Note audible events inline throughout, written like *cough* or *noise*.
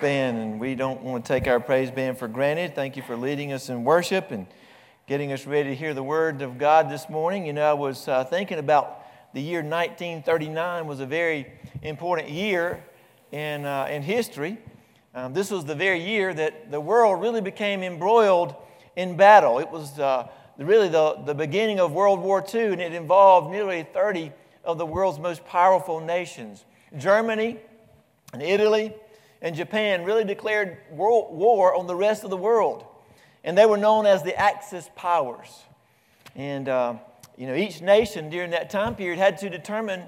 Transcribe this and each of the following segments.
Band. And we don't want to take our praise band for granted. Thank you for leading us in worship and getting us ready to hear the word of God this morning. You know, I was uh, thinking about the year 1939 was a very important year in, uh, in history. Um, this was the very year that the world really became embroiled in battle. It was uh, really the, the beginning of World War II, and it involved nearly 30 of the world's most powerful nations. Germany and Italy and Japan really declared war on the rest of the world, and they were known as the Axis powers. And uh, you know, each nation during that time period had to determine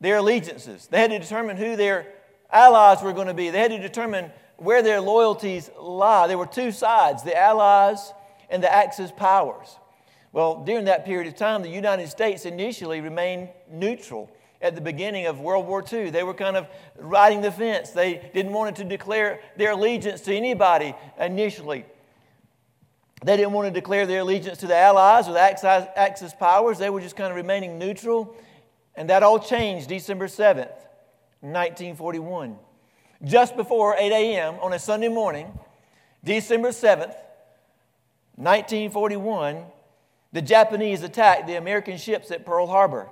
their allegiances. They had to determine who their allies were going to be. They had to determine where their loyalties lie. There were two sides the Allies and the Axis powers. Well, during that period of time, the United States initially remained neutral at the beginning of World War II. They were kind of riding the fence. They didn't want to declare their allegiance to anybody initially. They didn't want to declare their allegiance to the Allies or the Axis powers. They were just kind of remaining neutral. And that all changed December 7th, 1941. Just before 8 a.m. on a Sunday morning, December 7th, 1941, the Japanese attacked the American ships at Pearl Harbor.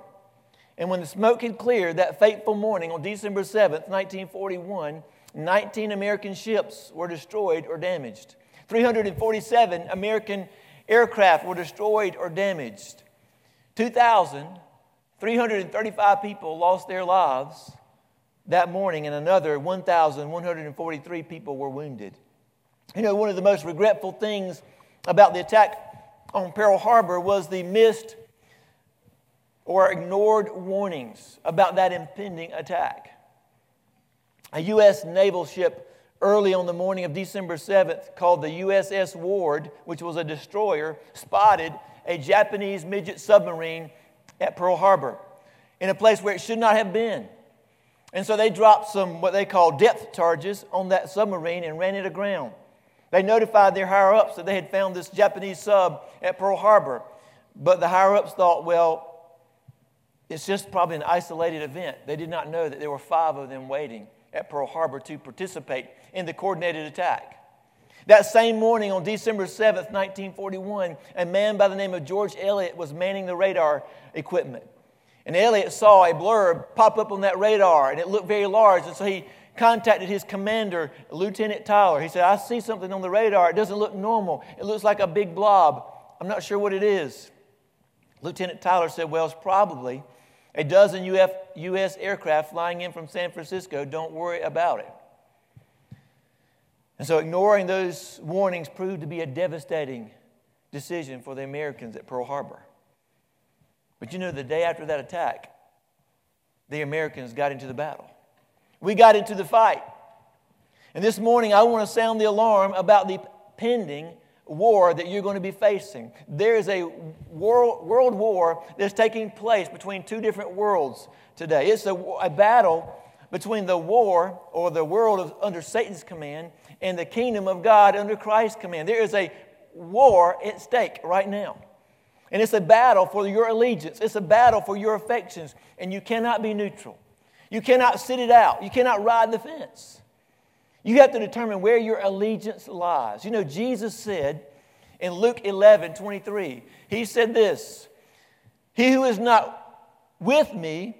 And when the smoke had cleared that fateful morning on December 7th, 1941, 19 American ships were destroyed or damaged. 347 American aircraft were destroyed or damaged. 2,335 people lost their lives that morning, and another 1,143 people were wounded. You know, one of the most regretful things about the attack on Pearl Harbor was the missed or ignored warnings about that impending attack. A U.S. naval ship early on the morning of December 7th, called the USS Ward, which was a destroyer, spotted a Japanese midget submarine at Pearl Harbor in a place where it should not have been. And so they dropped some what they call depth charges on that submarine and ran it aground. They notified their higher ups that they had found this Japanese sub at Pearl Harbor. But the higher ups thought, well, it's just probably an isolated event. They did not know that there were five of them waiting at Pearl Harbor to participate in the coordinated attack. That same morning on December 7th, 1941, a man by the name of George Elliott was manning the radar equipment. And Elliott saw a blurb pop up on that radar, and it looked very large. And so he contacted his commander, Lieutenant Tyler. He said, I see something on the radar. It doesn't look normal. It looks like a big blob. I'm not sure what it is. Lieutenant Tyler said, Well, it's probably a dozen Uf, U.S. aircraft flying in from San Francisco. Don't worry about it. And so ignoring those warnings proved to be a devastating decision for the Americans at Pearl Harbor. But you know, the day after that attack, the Americans got into the battle. We got into the fight. And this morning, I want to sound the alarm about the pending war that you're going to be facing. There is a world, world war that's taking place between two different worlds today. It's a, a battle between the war or the world of, under Satan's command and the kingdom of God under Christ's command. There is a war at stake right now. And it's a battle for your allegiance, it's a battle for your affections, and you cannot be neutral. You cannot sit it out, you cannot ride the fence. You have to determine where your allegiance lies. You know, Jesus said in Luke 11 23, He said this He who is not with me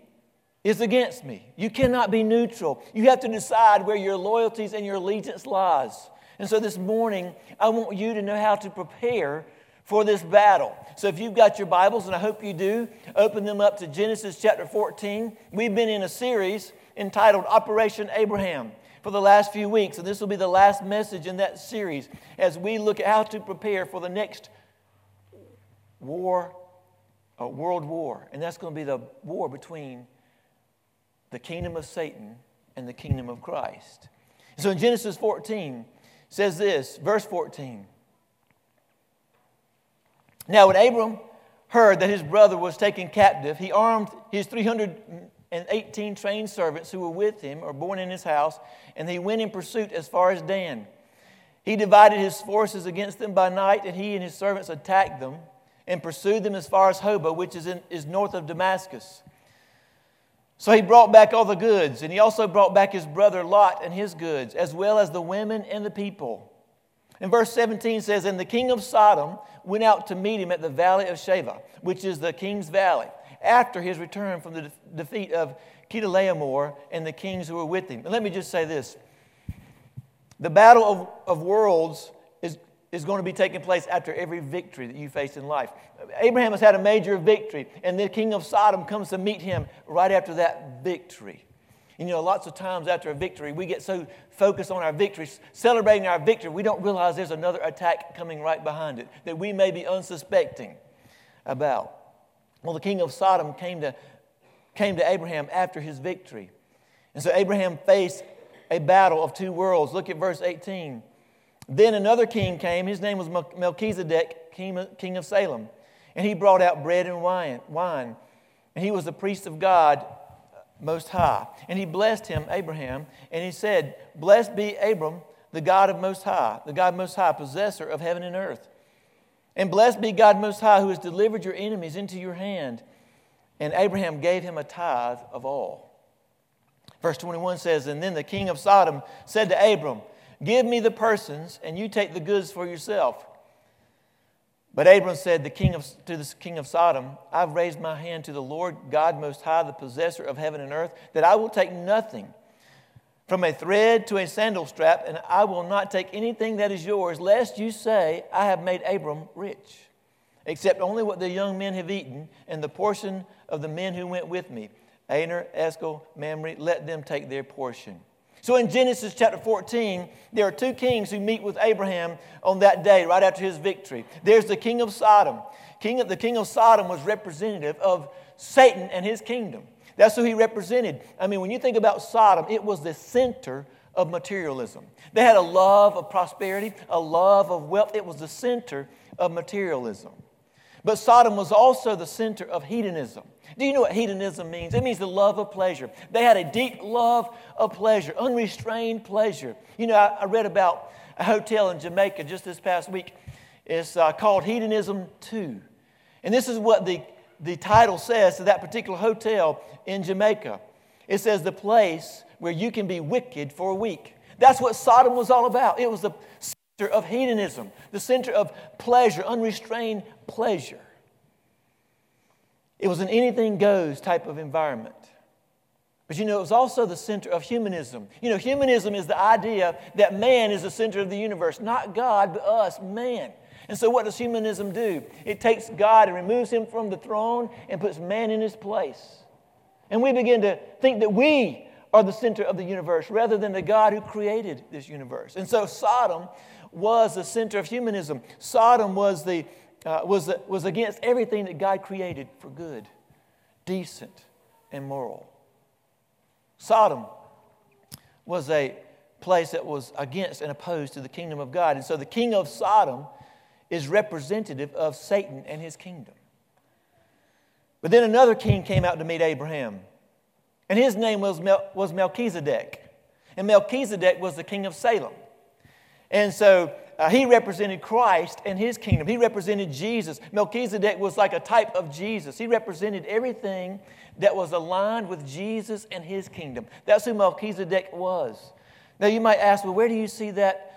is against me. You cannot be neutral. You have to decide where your loyalties and your allegiance lies. And so this morning, I want you to know how to prepare for this battle. So if you've got your Bibles, and I hope you do, open them up to Genesis chapter 14. We've been in a series entitled Operation Abraham for the last few weeks, and this will be the last message in that series as we look at how to prepare for the next war, a world war. And that's going to be the war between the kingdom of Satan and the kingdom of Christ. So in Genesis 14, says this, verse 14. Now, when Abram heard that his brother was taken captive, he armed his 318 trained servants who were with him or born in his house, and he went in pursuit as far as Dan. He divided his forces against them by night, and he and his servants attacked them and pursued them as far as Hobah, which is, in, is north of Damascus. So he brought back all the goods, and he also brought back his brother Lot and his goods, as well as the women and the people. And verse 17 says, And the king of Sodom went out to meet him at the valley of Shaveh, which is the king's valley, after his return from the defeat of Chedorlaomer and the kings who were with him. And let me just say this the battle of, of worlds is, is going to be taking place after every victory that you face in life. Abraham has had a major victory, and the king of Sodom comes to meet him right after that victory. And you know, lots of times after a victory, we get so focused on our victory, celebrating our victory, we don't realize there's another attack coming right behind it that we may be unsuspecting about. Well, the king of Sodom came to, came to Abraham after his victory. And so Abraham faced a battle of two worlds. Look at verse 18. Then another king came. His name was Melchizedek, king of Salem. And he brought out bread and wine. And he was the priest of God uh, Most High. And he blessed him, Abraham, and he said, Blessed be Abram, the God of Most High, the God Most High, possessor of heaven and earth. And blessed be God Most High, who has delivered your enemies into your hand. And Abraham gave him a tithe of all. Verse 21 says, And then the king of Sodom said to Abram, Give me the persons, and you take the goods for yourself. But Abram said the king of, to the king of Sodom, I've raised my hand to the Lord God Most High, the possessor of heaven and earth, that I will take nothing from a thread to a sandal strap, and I will not take anything that is yours, lest you say, I have made Abram rich, except only what the young men have eaten, and the portion of the men who went with me. Aner, Eshcol, Mamre, let them take their portion. So in Genesis chapter 14, there are two kings who meet with Abraham on that day, right after his victory. There's the king of Sodom. King, the king of Sodom was representative of Satan and his kingdom. That's who he represented. I mean, when you think about Sodom, it was the center of materialism. They had a love of prosperity, a love of wealth. It was the center of materialism. But Sodom was also the center of hedonism. Do you know what hedonism means? It means the love of pleasure. They had a deep love of pleasure, unrestrained pleasure. You know, I, I read about a hotel in Jamaica just this past week. It's uh, called Hedonism 2. And this is what the, the title says to that particular hotel in Jamaica. It says, The place where you can be wicked for a week. That's what Sodom was all about. It was the center of hedonism, the center of pleasure, unrestrained pleasure. It was an anything goes type of environment. But you know, it was also the center of humanism. You know, humanism is the idea that man is the center of the universe, not God, but us, man. And so, what does humanism do? It takes God and removes him from the throne and puts man in his place. And we begin to think that we are the center of the universe rather than the God who created this universe. And so, Sodom was the center of humanism. Sodom was the uh, was, was against everything that God created for good, decent, and moral. Sodom was a place that was against and opposed to the kingdom of God. And so the king of Sodom is representative of Satan and his kingdom. But then another king came out to meet Abraham, and his name was, Mel- was Melchizedek. And Melchizedek was the king of Salem. And so uh, he represented Christ and his kingdom. He represented Jesus. Melchizedek was like a type of Jesus. He represented everything that was aligned with Jesus and his kingdom. That's who Melchizedek was. Now you might ask, well, where do you see that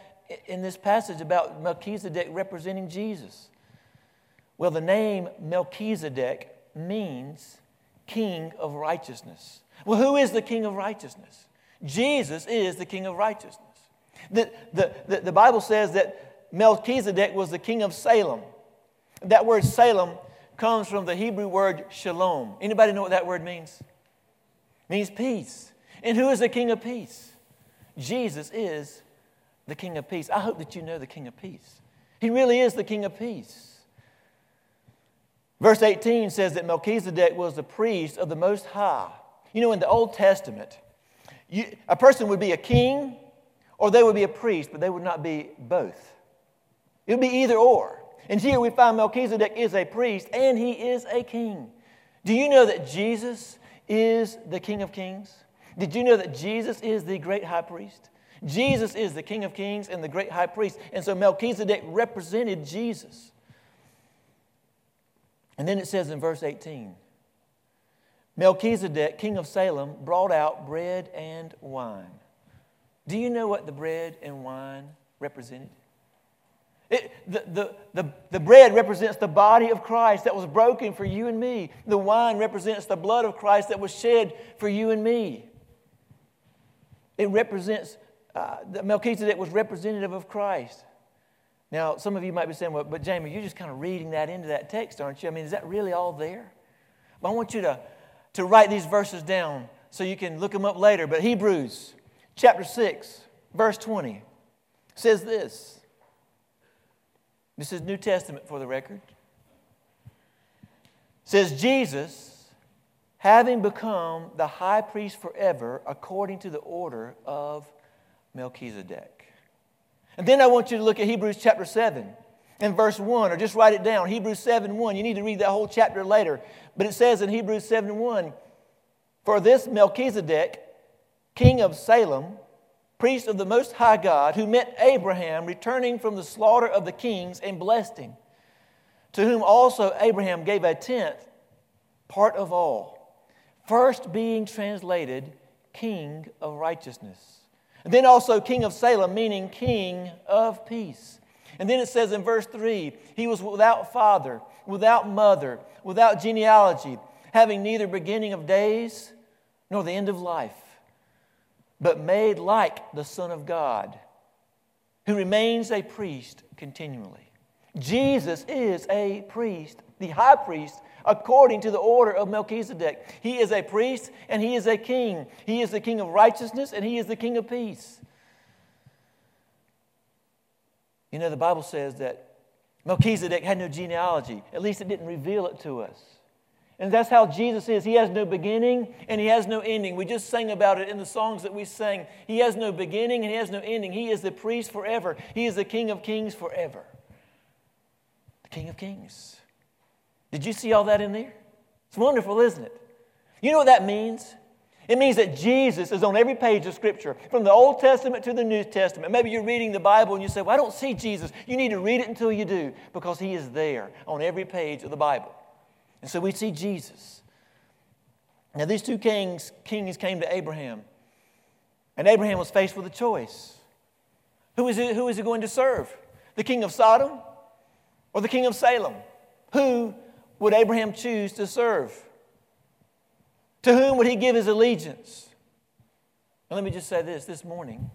in this passage about Melchizedek representing Jesus? Well, the name Melchizedek means king of righteousness. Well, who is the king of righteousness? Jesus is the king of righteousness. The, the, the, the Bible says that Melchizedek was the king of Salem. That word Salem comes from the Hebrew word shalom. Anybody know what that word means? It means peace. And who is the king of peace? Jesus is the king of peace. I hope that you know the king of peace. He really is the king of peace. Verse 18 says that Melchizedek was the priest of the Most High. You know, in the Old Testament, you, a person would be a king or they would be a priest, but they would not be both. It would be either or. And here we find Melchizedek is a priest and he is a king. Do you know that Jesus is the King of Kings? Did you know that Jesus is the great high priest? Jesus is the King of Kings and the great high priest. And so Melchizedek represented Jesus. And then it says in verse 18 Melchizedek, king of Salem, brought out bread and wine. Do you know what the bread and wine represented? It, the, the, the, the bread represents the body of Christ that was broken for you and me. The wine represents the blood of Christ that was shed for you and me. It represents, uh, Melchizedek was representative of Christ. Now, some of you might be saying, well, but Jamie, you're just kind of reading that into that text, aren't you? I mean, is that really all there? But I want you to, to write these verses down so you can look them up later. But Hebrews chapter 6, verse 20 says this. This is New Testament for the record. It says, Jesus, having become the high priest forever according to the order of Melchizedek. And then I want you to look at Hebrews chapter 7 and verse 1, or just write it down. Hebrews 7 1. You need to read that whole chapter later. But it says in Hebrews 7 1, For this Melchizedek, king of Salem, priest of the Most High God, who met Abraham returning from the slaughter of the kings and blessed him, to whom also Abraham gave a tenth part of all, first being translated king of righteousness. And then also king of Salem, meaning king of peace. And then it says in verse 3 he was without father, without mother, without genealogy, having neither beginning of days nor the end of life, but made like the Son of God, who remains a priest continually. Jesus is a priest, the high priest according to the order of Melchizedek. He is a priest and he is a king. He is the king of righteousness and he is the king of peace. You know, the Bible says that Melchizedek had no genealogy, at least it didn't reveal it to us. And that's how Jesus is. He has no beginning and he has no ending. We just sang about it in the songs that we sang. He has no beginning and he has no ending. He is the priest forever, he is the king of kings forever. The king of kings. Did you see all that in there? It's wonderful, isn't it? You know what that means? It means that Jesus is on every page of Scripture, from the Old Testament to the New Testament. Maybe you're reading the Bible and you say, Well, I don't see Jesus. You need to read it until you do, because He is there on every page of the Bible. And so we see Jesus. Now, these two kings, kings came to Abraham, and Abraham was faced with a choice. Who is, he, who is he going to serve? The king of Sodom or the king of Salem? Who would Abraham choose to serve? To whom would he give his allegiance? And let me just say this this morning,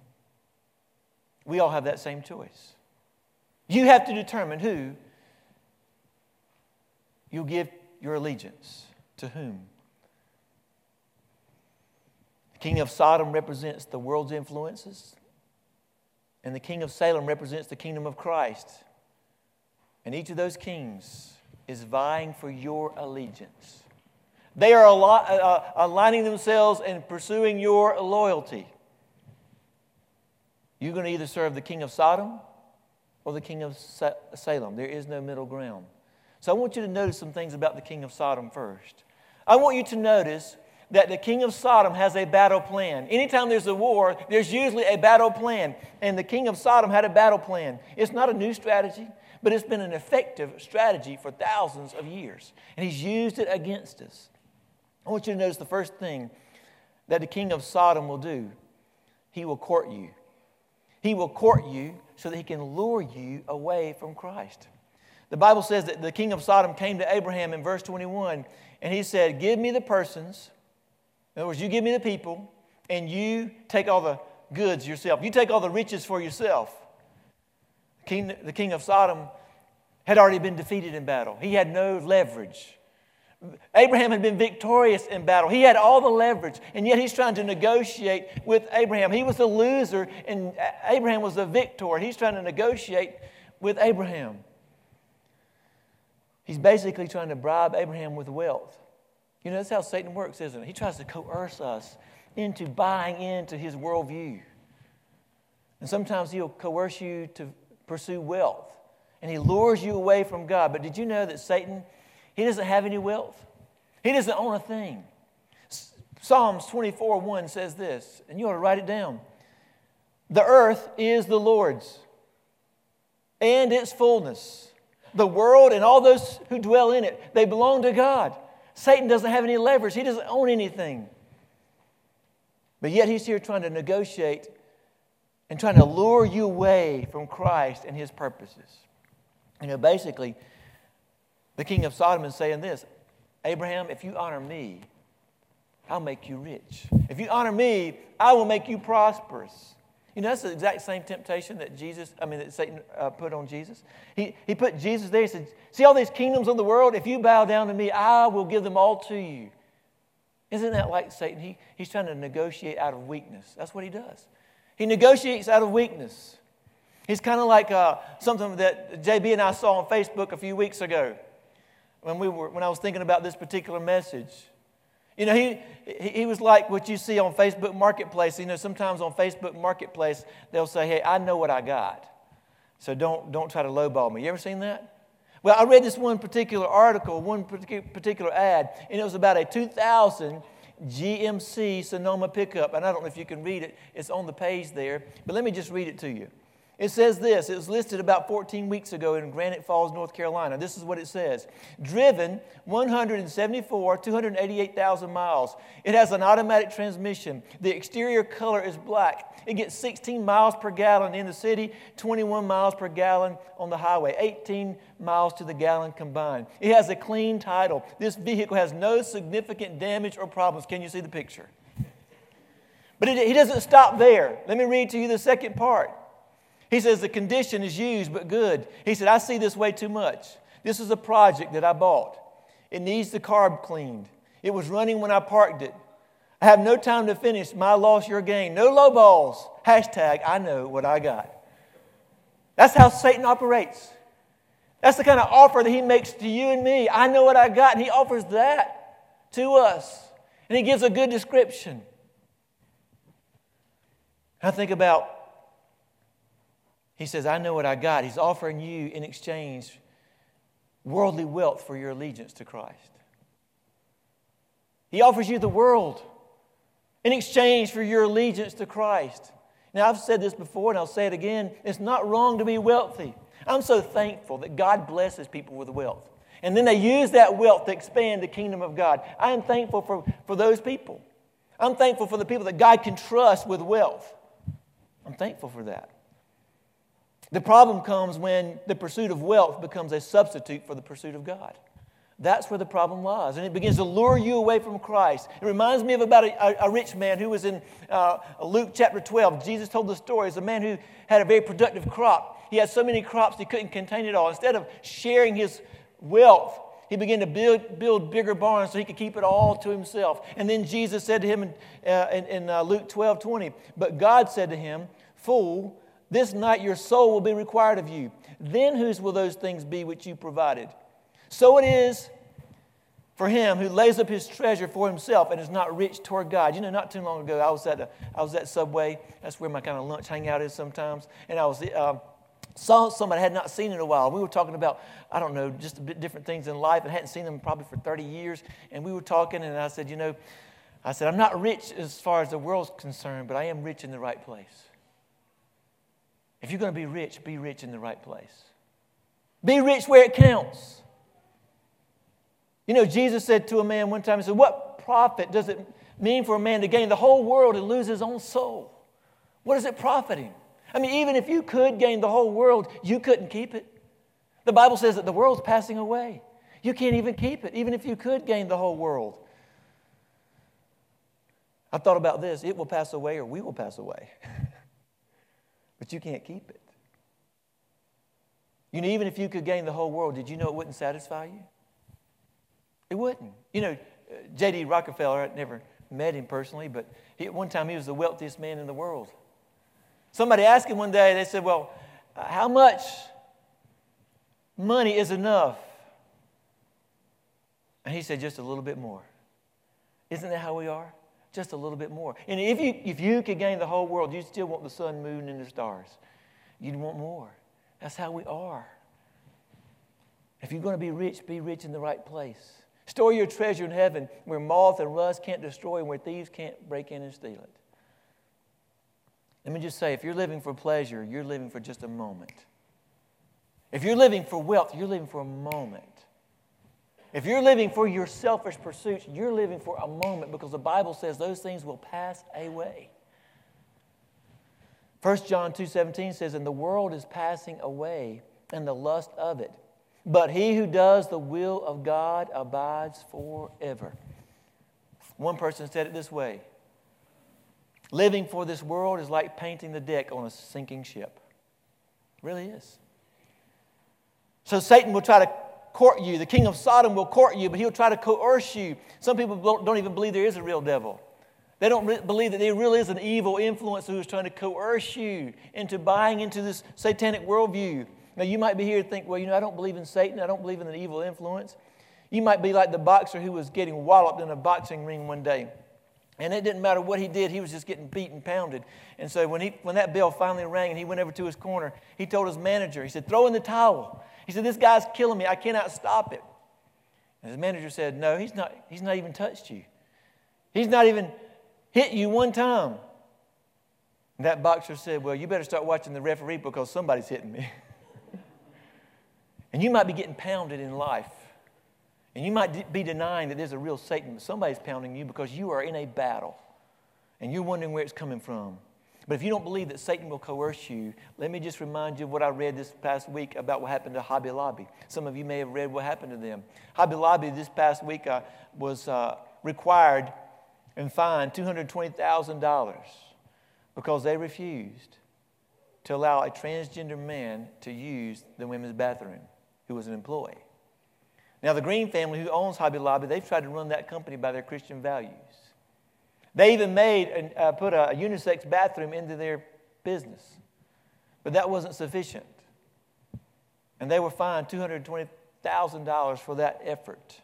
we all have that same choice. You have to determine who you'll give your allegiance to whom. The king of Sodom represents the world's influences, and the king of Salem represents the kingdom of Christ. And each of those kings is vying for your allegiance. They are uh, uh, aligning themselves and pursuing your loyalty. You're going to either serve the king of Sodom or the king of Salem. There is no middle ground. So I want you to notice some things about the king of Sodom first. I want you to notice that the king of Sodom has a battle plan. Anytime there's a war, there's usually a battle plan. And the king of Sodom had a battle plan. It's not a new strategy, but it's been an effective strategy for thousands of years. And he's used it against us. I want you to notice the first thing that the king of Sodom will do he will court you. He will court you so that he can lure you away from Christ. The Bible says that the king of Sodom came to Abraham in verse 21 and he said, Give me the persons. In other words, you give me the people and you take all the goods yourself. You take all the riches for yourself. King, the king of Sodom had already been defeated in battle, he had no leverage. Abraham had been victorious in battle. He had all the leverage, and yet he's trying to negotiate with Abraham. He was the loser, and Abraham was the victor. He's trying to negotiate with Abraham. He's basically trying to bribe Abraham with wealth. You know, that's how Satan works, isn't it? He tries to coerce us into buying into his worldview. And sometimes he'll coerce you to pursue wealth, and he lures you away from God. But did you know that Satan, he doesn't have any wealth? He doesn't own a thing. Psalms 24 1 says this, and you ought to write it down. The earth is the Lord's and its fullness the world and all those who dwell in it, they belong to God. Satan doesn't have any leverage, he doesn't own anything. But yet he's here trying to negotiate and trying to lure you away from Christ and his purposes. You know, basically, the king of Sodom is saying this Abraham, if you honor me, I'll make you rich. If you honor me, I will make you prosperous. You know, that's the exact same temptation that Jesus, I mean, that Satan uh, put on Jesus. He, he put Jesus there. He said, See all these kingdoms of the world? If you bow down to me, I will give them all to you. Isn't that like Satan? He, he's trying to negotiate out of weakness. That's what he does. He negotiates out of weakness. He's kind of like uh, something that JB and I saw on Facebook a few weeks ago when, we were, when I was thinking about this particular message. You know, he, he was like what you see on Facebook Marketplace. You know, sometimes on Facebook Marketplace, they'll say, hey, I know what I got. So don't, don't try to lowball me. You ever seen that? Well, I read this one particular article, one particular ad, and it was about a 2000 GMC Sonoma pickup. And I don't know if you can read it, it's on the page there. But let me just read it to you. It says this it was listed about 14 weeks ago in Granite Falls, North Carolina. This is what it says Driven 174, 288,000 miles. It has an automatic transmission. The exterior color is black. It gets 16 miles per gallon in the city, 21 miles per gallon on the highway, 18 miles to the gallon combined. It has a clean title. This vehicle has no significant damage or problems. Can you see the picture? But it, he doesn't stop there. Let me read to you the second part. He says, The condition is used but good. He said, I see this way too much. This is a project that I bought. It needs the carb cleaned. It was running when I parked it. I have no time to finish. My loss, your gain. No low balls. Hashtag, I know what I got. That's how Satan operates. That's the kind of offer that he makes to you and me. I know what I got, and he offers that to us. And he gives a good description. I think about he says, I know what I got. He's offering you in exchange worldly wealth for your allegiance to Christ. He offers you the world in exchange for your allegiance to Christ. Now, I've said this before and I'll say it again. It's not wrong to be wealthy. I'm so thankful that God blesses people with wealth. And then they use that wealth to expand the kingdom of God. I am thankful for, for those people. I'm thankful for the people that God can trust with wealth. I'm thankful for that. The problem comes when the pursuit of wealth becomes a substitute for the pursuit of God. That's where the problem lies. And it begins to lure you away from Christ. It reminds me of about a, a rich man who was in uh, Luke chapter 12. Jesus told the story. It's a man who had a very productive crop. He had so many crops he couldn't contain it all. Instead of sharing his wealth, he began to build, build bigger barns so he could keep it all to himself. And then Jesus said to him in, uh, in, in uh, Luke 12 20, But God said to him, Fool, this night your soul will be required of you. Then whose will those things be which you provided? So it is for him who lays up his treasure for himself and is not rich toward God. You know, not too long ago, I was at, a, I was at Subway. That's where my kind of lunch hangout is sometimes. And I was uh, saw somebody I had not seen in a while. We were talking about, I don't know, just a bit different things in life and hadn't seen them probably for 30 years. And we were talking, and I said, you know, I said, I'm not rich as far as the world's concerned, but I am rich in the right place. If you're going to be rich, be rich in the right place. Be rich where it counts. You know, Jesus said to a man one time, He said, What profit does it mean for a man to gain the whole world and lose his own soul? What does it profit him? I mean, even if you could gain the whole world, you couldn't keep it. The Bible says that the world's passing away. You can't even keep it, even if you could gain the whole world. I thought about this it will pass away or we will pass away. *laughs* but you can't keep it. You know, even if you could gain the whole world, did you know it wouldn't satisfy you? It wouldn't. You know, uh, J.D. Rockefeller, I never met him personally, but he, at one time he was the wealthiest man in the world. Somebody asked him one day, they said, Well, how much money is enough? And he said, Just a little bit more. Isn't that how we are? Just a little bit more. And if you, if you could gain the whole world, you'd still want the sun, moon, and the stars. You'd want more. That's how we are. If you're going to be rich, be rich in the right place. Store your treasure in heaven where moth and rust can't destroy and where thieves can't break in and steal it. Let me just say if you're living for pleasure, you're living for just a moment. If you're living for wealth, you're living for a moment. If you're living for your selfish pursuits, you're living for a moment because the Bible says those things will pass away. 1 John 2:17 says, "And the world is passing away, and the lust of it. But he who does the will of God abides forever." One person said it this way Living for this world is like painting the deck on a sinking ship. It really is. So Satan will try to court you. The king of Sodom will court you, but he'll try to coerce you. Some people don't even believe there is a real devil. They don't believe that there really is an evil influence who is trying to coerce you into buying into this satanic worldview. Now, you might be here to think, well, you know, I don't believe in Satan. I don't believe in an evil influence. You might be like the boxer who was getting walloped in a boxing ring one day. And it didn't matter what he did, he was just getting beat and pounded. And so when, he, when that bell finally rang and he went over to his corner, he told his manager, he said, throw in the towel. He said, This guy's killing me. I cannot stop it. And his manager said, No, he's not, he's not even touched you. He's not even hit you one time. And that boxer said, Well, you better start watching the referee because somebody's hitting me. *laughs* and you might be getting pounded in life. And you might be denying that there's a real Satan, but somebody's pounding you because you are in a battle. And you're wondering where it's coming from. But if you don't believe that Satan will coerce you, let me just remind you of what I read this past week about what happened to Hobby Lobby. Some of you may have read what happened to them. Hobby Lobby this past week uh, was uh, required and fined $220,000 because they refused to allow a transgender man to use the women's bathroom who was an employee. Now, the Green family who owns Hobby Lobby, they've tried to run that company by their Christian values. They even made and uh, put a, unisex bathroom into their business, but that wasn't sufficient. And they were fined $220,000 for that effort.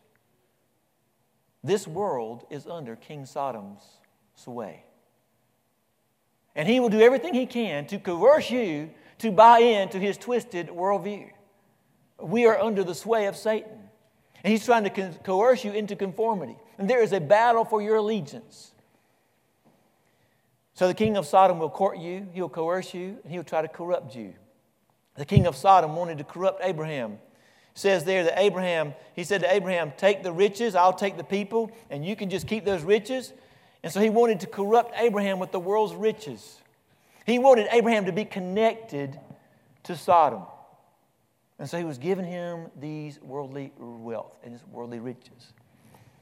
This world is under King Sodom's sway. And he will do everything he can to coerce you to buy into his twisted worldview. We are under the sway of Satan. And he's trying to coerce you into conformity. And there is a battle for your allegiance. So the king of Sodom will court you, he'll coerce you, and he'll try to corrupt you. The king of Sodom wanted to corrupt Abraham. It says there that Abraham, he said to Abraham, Take the riches, I'll take the people, and you can just keep those riches. And so he wanted to corrupt Abraham with the world's riches. He wanted Abraham to be connected to Sodom. And so he was giving him these worldly wealth and his worldly riches.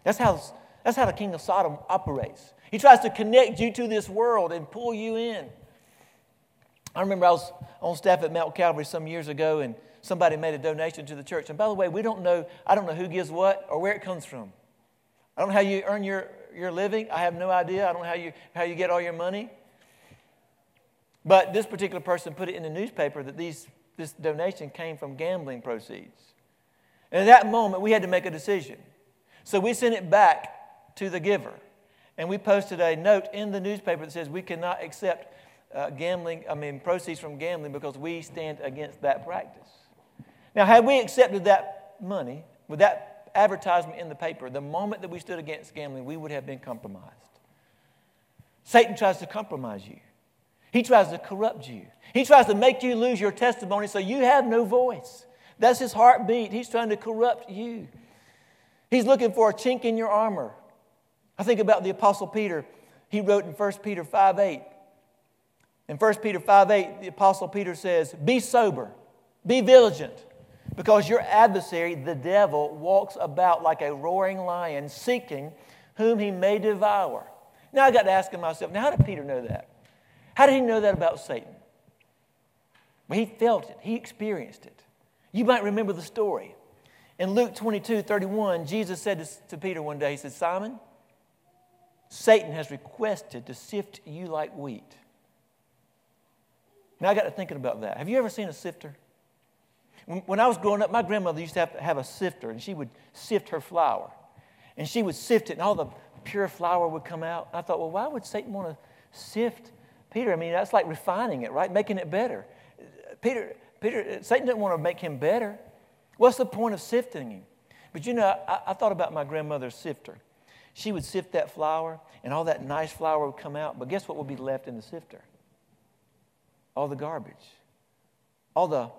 That's how, that's how the king of Sodom operates. He tries to connect you to this world and pull you in. I remember I was on staff at Mount Calvary some years ago, and somebody made a donation to the church. And by the way, we don't know, I don't know who gives what or where it comes from. I don't know how you earn your, your living. I have no idea. I don't know how you, how you get all your money. But this particular person put it in the newspaper that these, this donation came from gambling proceeds. And at that moment, we had to make a decision. So we sent it back to the giver. And we posted a note in the newspaper that says we cannot accept uh, gambling, I mean, proceeds from gambling because we stand against that practice. Now, had we accepted that money with that advertisement in the paper, the moment that we stood against gambling, we would have been compromised. Satan tries to compromise you. He tries to corrupt you. He tries to make you lose your testimony so you have no voice. That's his heartbeat. He's trying to corrupt you. He's looking for a chink in your armor. I think about the Apostle Peter. He wrote in 1 Peter 5 8. In 1 Peter 5 8, the Apostle Peter says, Be sober, be vigilant, because your adversary, the devil, walks about like a roaring lion, seeking whom he may devour. Now I got to ask myself, now how did Peter know that? How did he know that about Satan? Well, he felt it, he experienced it. You might remember the story. In Luke 22 31, Jesus said to Peter one day, He said, Simon, Satan has requested to sift you like wheat. Now I got to thinking about that. Have you ever seen a sifter? When I was growing up, my grandmother used to have, to have a sifter, and she would sift her flour. And she would sift it, and all the pure flour would come out. I thought, well, why would Satan want to sift Peter? I mean, that's like refining it, right? Making it better. Peter, Peter, Satan didn't want to make him better. What's the point of sifting him? But you know, I, I thought about my grandmother's sifter. She would sift that flour, and all that nice flour would come out. But guess what would be left in the sifter? All the garbage, all the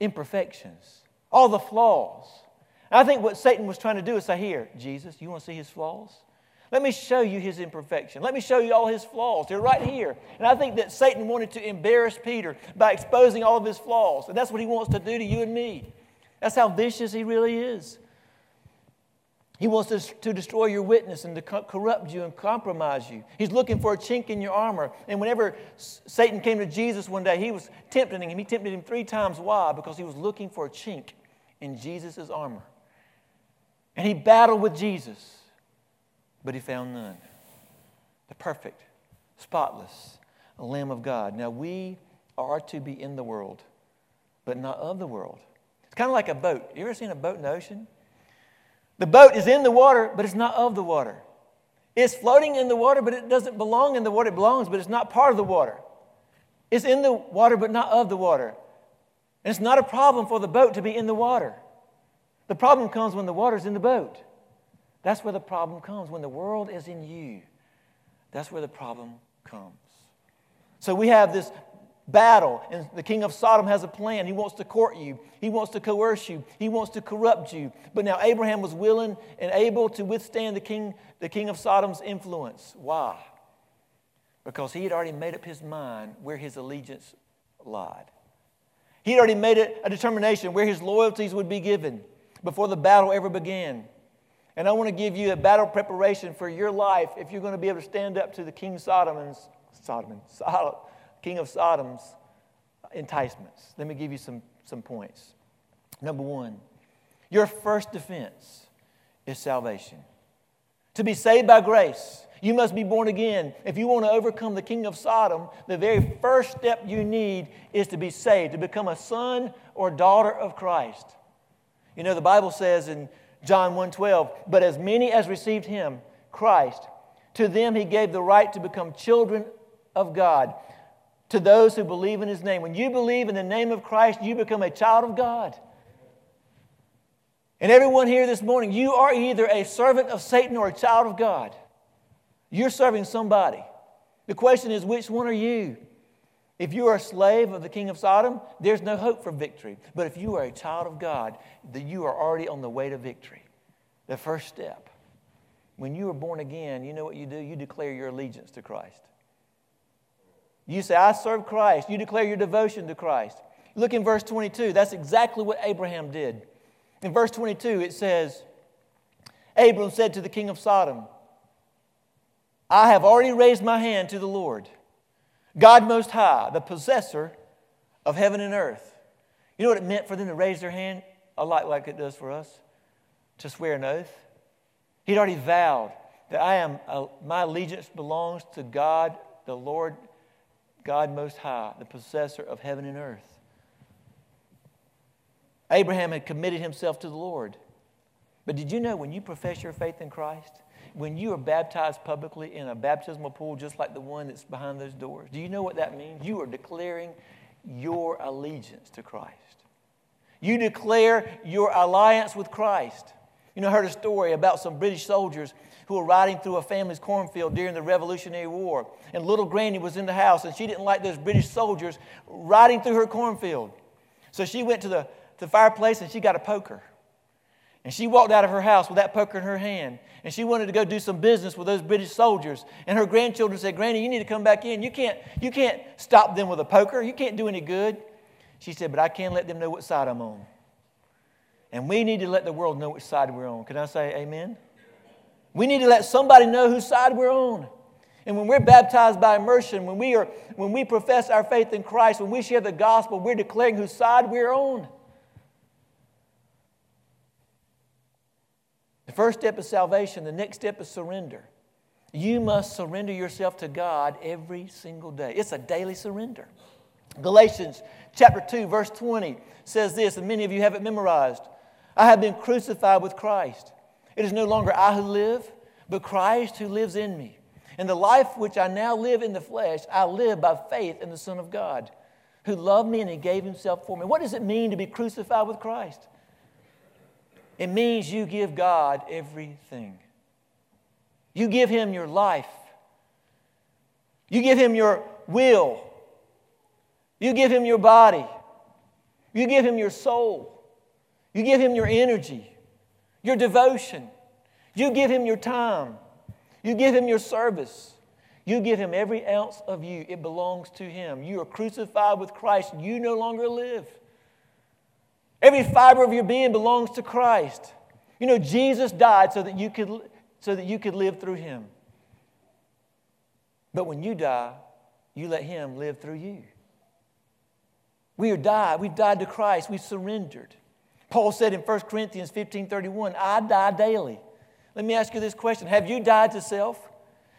imperfections, all the flaws. I think what Satan was trying to do is say, Here, Jesus, you want to see his flaws? Let me show you his imperfection. Let me show you all his flaws. They're right here. And I think that Satan wanted to embarrass Peter by exposing all of his flaws. And that's what he wants to do to you and me. That's how vicious he really is. He wants to, to destroy your witness and to corrupt you and compromise you. He's looking for a chink in your armor. And whenever Satan came to Jesus one day, he was tempting him. He tempted him three times. Why? Because he was looking for a chink in Jesus' armor. And he battled with Jesus, but he found none. The perfect, spotless Lamb of God. Now, we are to be in the world, but not of the world. It's kind of like a boat. You ever seen a boat in the ocean? The boat is in the water, but it's not of the water. It's floating in the water, but it doesn't belong in the water. It belongs, but it's not part of the water. It's in the water, but not of the water. And it's not a problem for the boat to be in the water. The problem comes when the water's in the boat. That's where the problem comes. When the world is in you, that's where the problem comes. So we have this battle. And the king of Sodom has a plan. He wants to court you, he wants to coerce you, he wants to corrupt you. But now Abraham was willing and able to withstand the king, the king of Sodom's influence. Why? Because he had already made up his mind where his allegiance lied. He had already made it a determination where his loyalties would be given before the battle ever began. And I want to give you a battle preparation for your life if you're going to be able to stand up to the King Sodom's, Sodom, Sodom, king of Sodom's enticements. Let me give you some, some points. Number one, your first defense is salvation. To be saved by grace, you must be born again. If you want to overcome the king of Sodom, the very first step you need is to be saved, to become a son or daughter of Christ. You know, the Bible says in John 1:12, but as many as received him, Christ, to them he gave the right to become children of God to those who believe in his name. When you believe in the name of Christ, you become a child of God. And everyone here this morning, you are either a servant of Satan or a child of God. You're serving somebody. The question is, which one are you? If you are a slave of the king of Sodom, there's no hope for victory. But if you are a child of God, then you are already on the way to victory. The first step. When you are born again, you know what you do? You declare your allegiance to Christ. You say, I serve Christ. You declare your devotion to Christ. Look in verse 22. That's exactly what Abraham did. In verse 22, it says, Abram said to the king of Sodom, I have already raised my hand to the Lord, God Most High, the possessor of heaven and earth. You know what it meant for them to raise their hand a lot like it does for us? To swear an oath. He'd already vowed that I am, uh, my allegiance belongs to God, the Lord God Most High, the possessor of heaven and earth. Abraham had committed himself to the Lord. But did you know when you profess your faith in Christ, when you are baptized publicly in a baptismal pool just like the one that's behind those doors, do you know what that means? You are declaring your allegiance to Christ. You declare your alliance with Christ. You know, I heard a story about some British soldiers who were riding through a family's cornfield during the Revolutionary War. And little Granny was in the house, and she didn't like those British soldiers riding through her cornfield. So she went to the, the fireplace and she got a poker. And she walked out of her house with that poker in her hand. And she wanted to go do some business with those British soldiers. And her grandchildren said, Granny, you need to come back in. You can't, you can't stop them with a poker. You can't do any good. She said, But I can't let them know what side I'm on. And we need to let the world know which side we're on. Can I say amen? We need to let somebody know whose side we're on. And when we're baptized by immersion, when we, are, when we profess our faith in Christ, when we share the gospel, we're declaring whose side we're on. The first step is salvation, the next step is surrender. You must surrender yourself to God every single day. It's a daily surrender. Galatians chapter 2, verse 20 says this, and many of you have it memorized I have been crucified with Christ. It is no longer I who live, but Christ who lives in me. And the life which I now live in the flesh, I live by faith in the Son of God, who loved me and he gave himself for me. What does it mean to be crucified with Christ? It means you give God everything. You give him your life. You give him your will. You give him your body. You give him your soul. You give him your energy. your devotion. You give Him your time. You give Him your service. You give Him every ounce of you. It belongs to Him. You are crucified with Christ. You no longer live. Every fiber of your being belongs to Christ. You know, Jesus died so that you could, so that you could live through Him. But when you die, you let Him live through you. We are died. We've died to Christ. We've surrendered. Paul said in 1 Corinthians 15 31, I die daily. Let me ask you this question Have you died to self?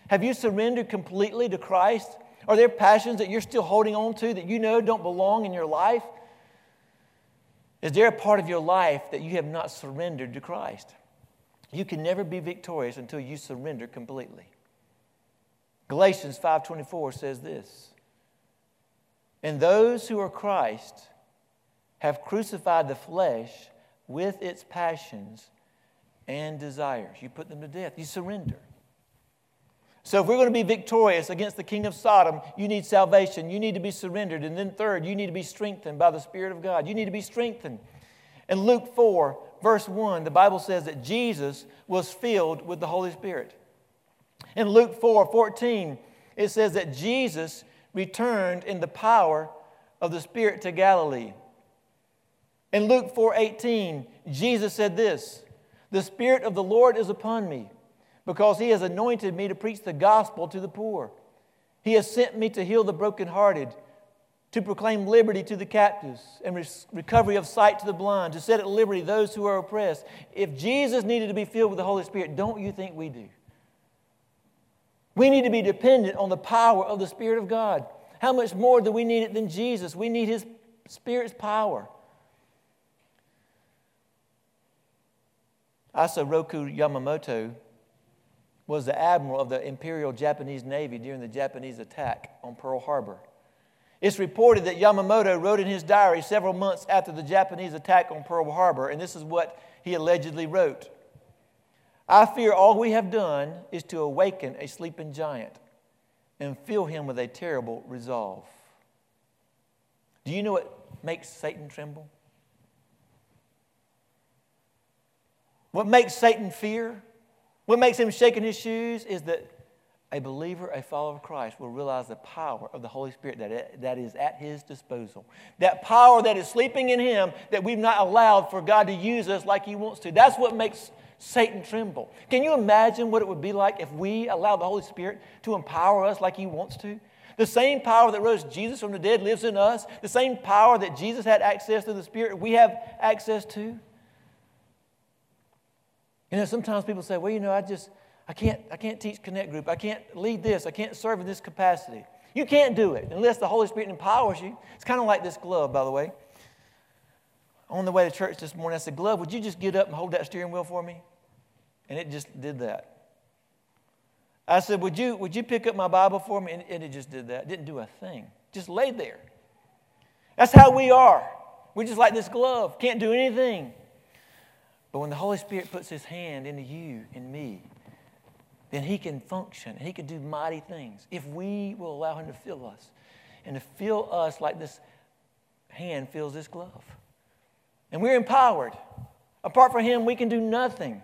Have you surrendered completely to Christ? Are there passions that you're still holding on to that you know don't belong in your life? Is there a part of your life that you have not surrendered to Christ? You can never be victorious until you surrender completely. Galatians 5:24 says this. And those who are Christ have crucified the flesh with its passions and desires. You put them to death, you surrender. So, if we're going to be victorious against the king of Sodom, you need salvation. You need to be surrendered. And then, third, you need to be strengthened by the Spirit of God. You need to be strengthened. In Luke 4, verse 1, the Bible says that Jesus was filled with the Holy Spirit. In Luke 4, 14, it says that Jesus returned in the power of the Spirit to Galilee. In Luke 4:18, Jesus said this, "The Spirit of the Lord is upon me, because he has anointed me to preach the gospel to the poor. He has sent me to heal the brokenhearted, to proclaim liberty to the captives and recovery of sight to the blind, to set at liberty those who are oppressed." If Jesus needed to be filled with the Holy Spirit, don't you think we do? We need to be dependent on the power of the Spirit of God. How much more do we need it than Jesus? We need His Spirit's power. Isoroku Yamamoto was the admiral of the Imperial Japanese Navy during the Japanese attack on Pearl Harbor. It's reported that Yamamoto wrote in his diary several months after the Japanese attack on Pearl Harbor, and this is what he allegedly wrote I fear all we have done is to awaken a sleeping giant and fill him with a terrible resolve. Do you know what makes Satan tremble? What makes Satan fear? What makes him shake in his shoes is that a believer, a follower of Christ, will realize the power of the Holy Spirit that, that is at his disposal. That power that is sleeping in him that we've not allowed for God to use us like he wants to. That's what makes Satan tremble. Can you imagine what it would be like if we allowed the Holy Spirit to empower us like He wants to? The same power that rose Jesus from the dead lives in us. The same power that Jesus had access to the Spirit, we have access to. You know, sometimes people say, well, you know, I just, I can't, I can't teach Connect Group. I can't lead this. I can't serve in this capacity. You can't do it unless the Holy Spirit empowers you. It's kind of like this glove, by the way. On the way to church this morning, I said, Glove, would you just get up and hold that steering wheel for me? And it just did that. I said, Would you, would you pick up my Bible for me? And it just did that. Didn't do a thing. Just laid there. That's how we are. We're just like this glove, can't do anything. But when the Holy Spirit puts His hand into you and me, then He can function He can do mighty things if we will allow Him to fill us and to fill us like this hand fills this glove. And we're empowered. Apart from Him, we can do nothing.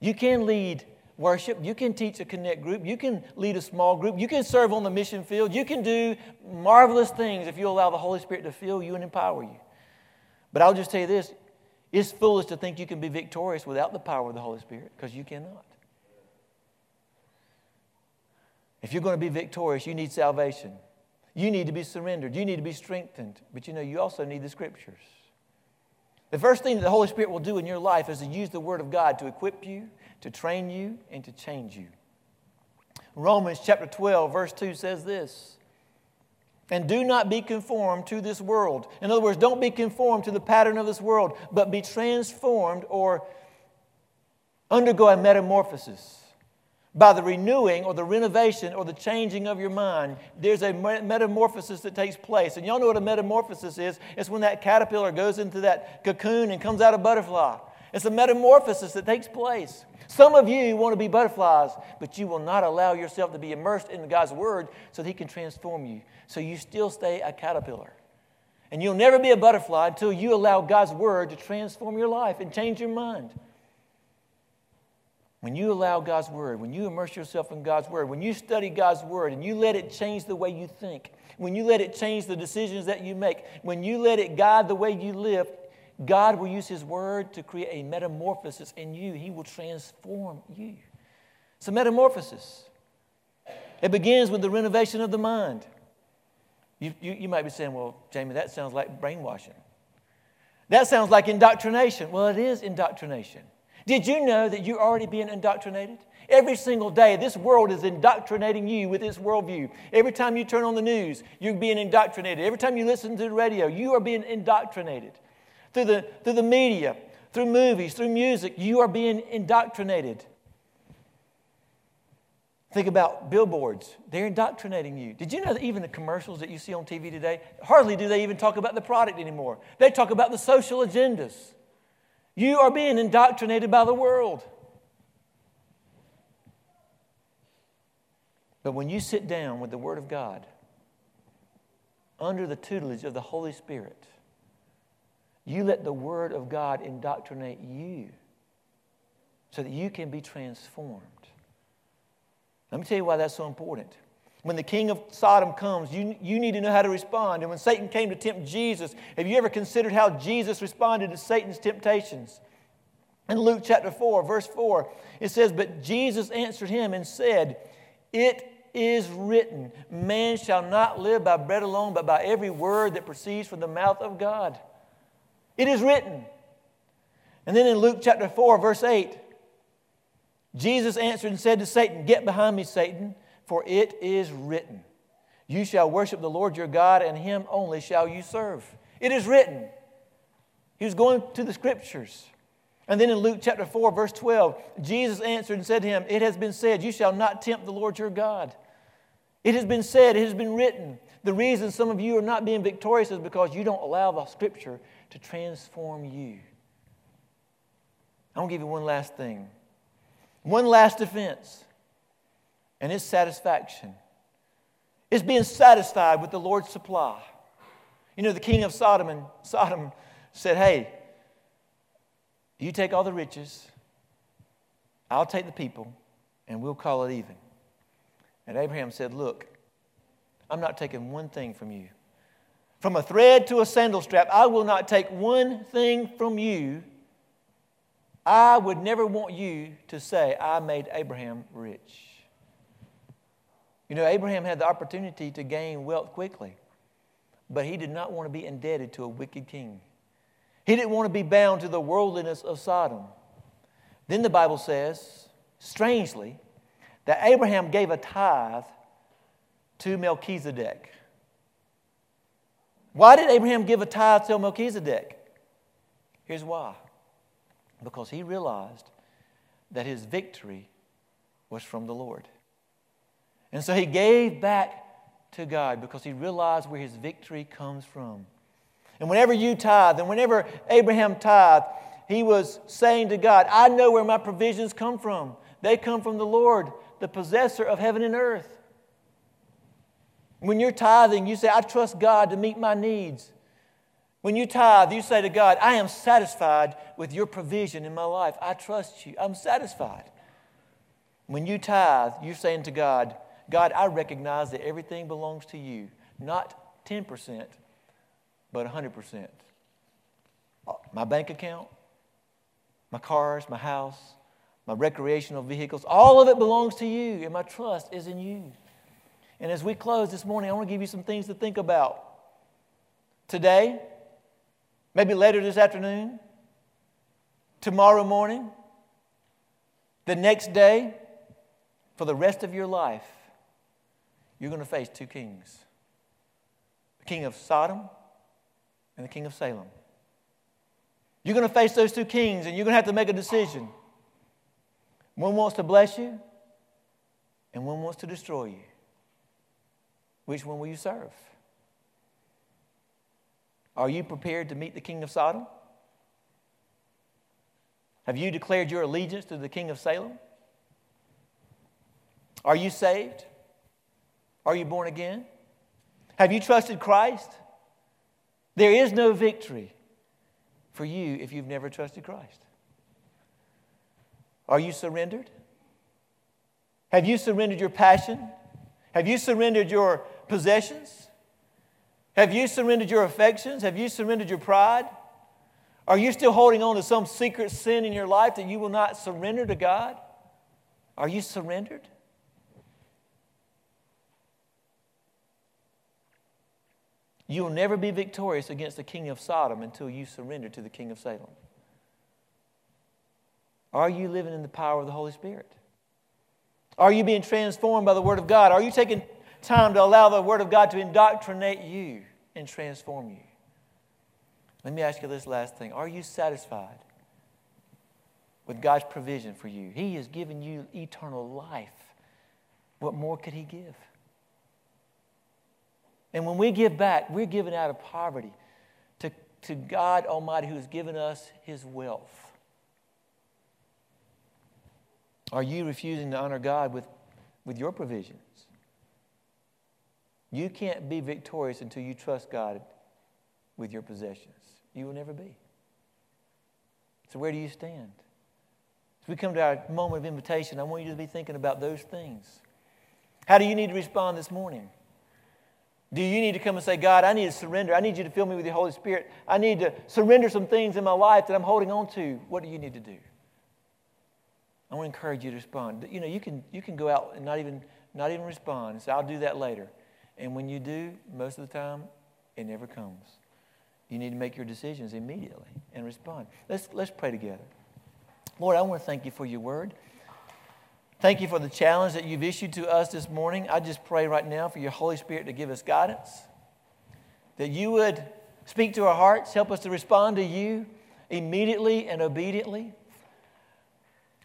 You can lead worship. You can teach a connect group. You can lead a small group. You can serve on the mission field. You can do marvelous things if you allow the Holy Spirit to fill you and empower you. But I'll just tell you this it's foolish to think you can be victorious without the power of the Holy Spirit because you cannot. If you're going to be victorious, you need salvation. You need to be surrendered. You need to be strengthened. But you know, you also need the scriptures. The first thing that the Holy Spirit will do in your life is to use the Word of God to equip you, to train you, and to change you. Romans chapter 12, verse 2 says this And do not be conformed to this world. In other words, don't be conformed to the pattern of this world, but be transformed or undergo a metamorphosis by the renewing or the renovation or the changing of your mind, there's a metamorphosis that takes place. And y'all know what a metamorphosis is? It's when that caterpillar goes into that cocoon and comes out a butterfly. It's a metamorphosis that takes place. Some of you want to be butterflies, but you will not allow yourself to be immersed in God's Word so that He can transform you. So you still stay a caterpillar. And you'll never be a butterfly until you allow God's word to transform your life and change your mind. When you allow God's word, when you immerse yourself in God's word, when you study God's word and you let it change the way you think, when you let it change the decisions that you make, when you let it guide the way you live, God will use His word to create a metamorphosis in you. He will transform you. It's a metamorphosis. It begins with the renovation of the mind. You, you, you might be saying, well, Jamie, that sounds like brainwashing. That sounds like indoctrination. Well, it is indoctrination. Did you know that you're already being indoctrinated? Every single day, this world is indoctrinating you with its worldview. Every time you turn on the news, you're being indoctrinated. Every time you listen to the radio, you are being indoctrinated. Through the, through the media, through movies, through music, you are being indoctrinated. Think about billboards. They're indoctrinating you. Did you know that even the commercials that you see on TV today, hardly do they even talk about the product anymore? They talk about the social agendas. You are being indoctrinated by the world. But when you sit down with the Word of God, under the tutelage of the Holy Spirit, you let the Word of God indoctrinate you so that you can be transformed. Let me tell you why that's so important. When the king of Sodom comes, you, you need to know how to respond. And when Satan came to tempt Jesus, have you ever considered how Jesus responded to Satan's temptations? In Luke chapter 4, verse 4, it says, But Jesus answered him and said, It is written, Man shall not live by bread alone, but by every word that proceeds from the mouth of God. It is written. And then in Luke chapter 4, verse 8, Jesus answered and said to Satan, Get behind me, Satan for it is written, You shall worship the Lord your God, and him only shall you serve. It is written. He was going to the scriptures. And then in Luke chapter 4, verse 12, Jesus answered and said to him, It has been said, You shall not tempt the Lord your God. It has been said, it has been written. The reason some of you are not being victorious is because you don't allow the scripture to transform you. I'm going to give you one last thing. One last defense and its satisfaction is being satisfied with the Lord's supply. You know, the king of Sodom and Sodom said, Hey, you take all the riches, I'll take the people, and we'll call it even. And Abraham said, Look, I'm not taking one thing from you. From a thread to a sandal strap, I will not take one thing from you. I would never want you to say, I made Abraham rich. You know, Abraham had the opportunity to gain wealth quickly, but he did not want to be indebted to a wicked king. He didn't want to be bound to the worldliness of Sodom. Then the Bible says, strangely, that Abraham gave a tithe to Melchizedek. Why did Abraham give a tithe to Melchizedek? Here's why because he realized that his victory was from the Lord. And so he gave back to God because he realized where his victory comes from. And whenever you tithe, and whenever Abraham tithed, he was saying to God, I know where my provisions come from. They come from the Lord, the possessor of heaven and earth. When you're tithing, you say, I trust God to meet my needs. When you tithe, you say to God, I am satisfied with your provision in my life. I trust you. I'm satisfied. When you tithe, you're saying to God, God, I recognize that everything belongs to you, not 10%, but 100%. My bank account, my cars, my house, my recreational vehicles, all of it belongs to you, and my trust is in you. And as we close this morning, I want to give you some things to think about. Today, maybe later this afternoon, tomorrow morning, the next day, for the rest of your life, you're going to face two kings the king of Sodom and the king of Salem. You're going to face those two kings and you're going to have to make a decision. One wants to bless you, and one wants to destroy you. Which one will you serve? Are you prepared to meet the king of Sodom? Have you declared your allegiance to the king of Salem? Are you saved? Are you born again? Have you trusted Christ? There is no victory for you if you've never trusted Christ. Are you surrendered? Have you surrendered your passion? Have you surrendered your possessions? Have you surrendered your affections? Have you surrendered your pride? Are you still holding on to some secret sin in your life that you will not surrender to God? Are you surrendered? You will never be victorious against the king of Sodom until you surrender to the king of Salem. Are you living in the power of the Holy Spirit? Are you being transformed by the Word of God? Are you taking time to allow the Word of God to indoctrinate you and transform you? Let me ask you this last thing Are you satisfied with God's provision for you? He has given you eternal life. What more could He give? And when we give back, we're giving out of poverty to, to God Almighty who has given us His wealth. Are you refusing to honor God with, with your provisions? You can't be victorious until you trust God with your possessions. You will never be. So, where do you stand? As we come to our moment of invitation, I want you to be thinking about those things. How do you need to respond this morning? Do you need to come and say, God, I need to surrender. I need you to fill me with your Holy Spirit. I need to surrender some things in my life that I'm holding on to. What do you need to do? I want to encourage you to respond. You know, you can, you can go out and not even, not even respond and say, I'll do that later. And when you do, most of the time, it never comes. You need to make your decisions immediately and respond. Let's, let's pray together. Lord, I want to thank you for your word. Thank you for the challenge that you've issued to us this morning. I just pray right now for your Holy Spirit to give us guidance, that you would speak to our hearts, help us to respond to you immediately and obediently.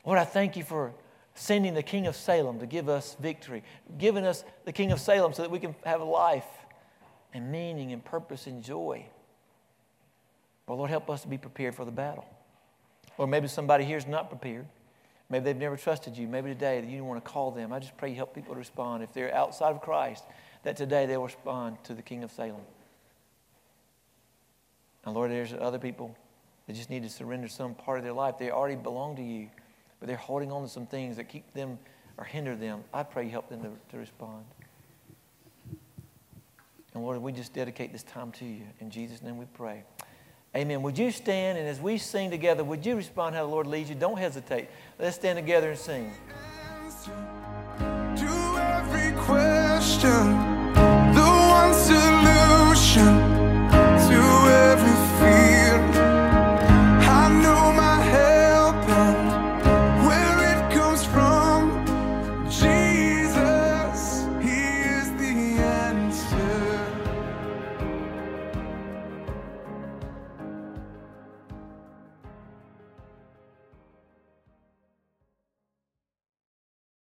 Lord, I thank you for sending the King of Salem to give us victory, giving us the King of Salem so that we can have life and meaning and purpose and joy. But Lord, help us to be prepared for the battle. Or maybe somebody here is not prepared. Maybe they've never trusted you. Maybe today you want to call them. I just pray you help people to respond. If they're outside of Christ, that today they'll respond to the King of Salem. And Lord, there's other people that just need to surrender some part of their life. They already belong to you but they're holding on to some things that keep them or hinder them. I pray you help them to, to respond. And Lord, we just dedicate this time to you. In Jesus' name we pray. Amen. Would you stand and as we sing together, would you respond how the Lord leads you? Don't hesitate. Let's stand together and sing. To every question, the one solution.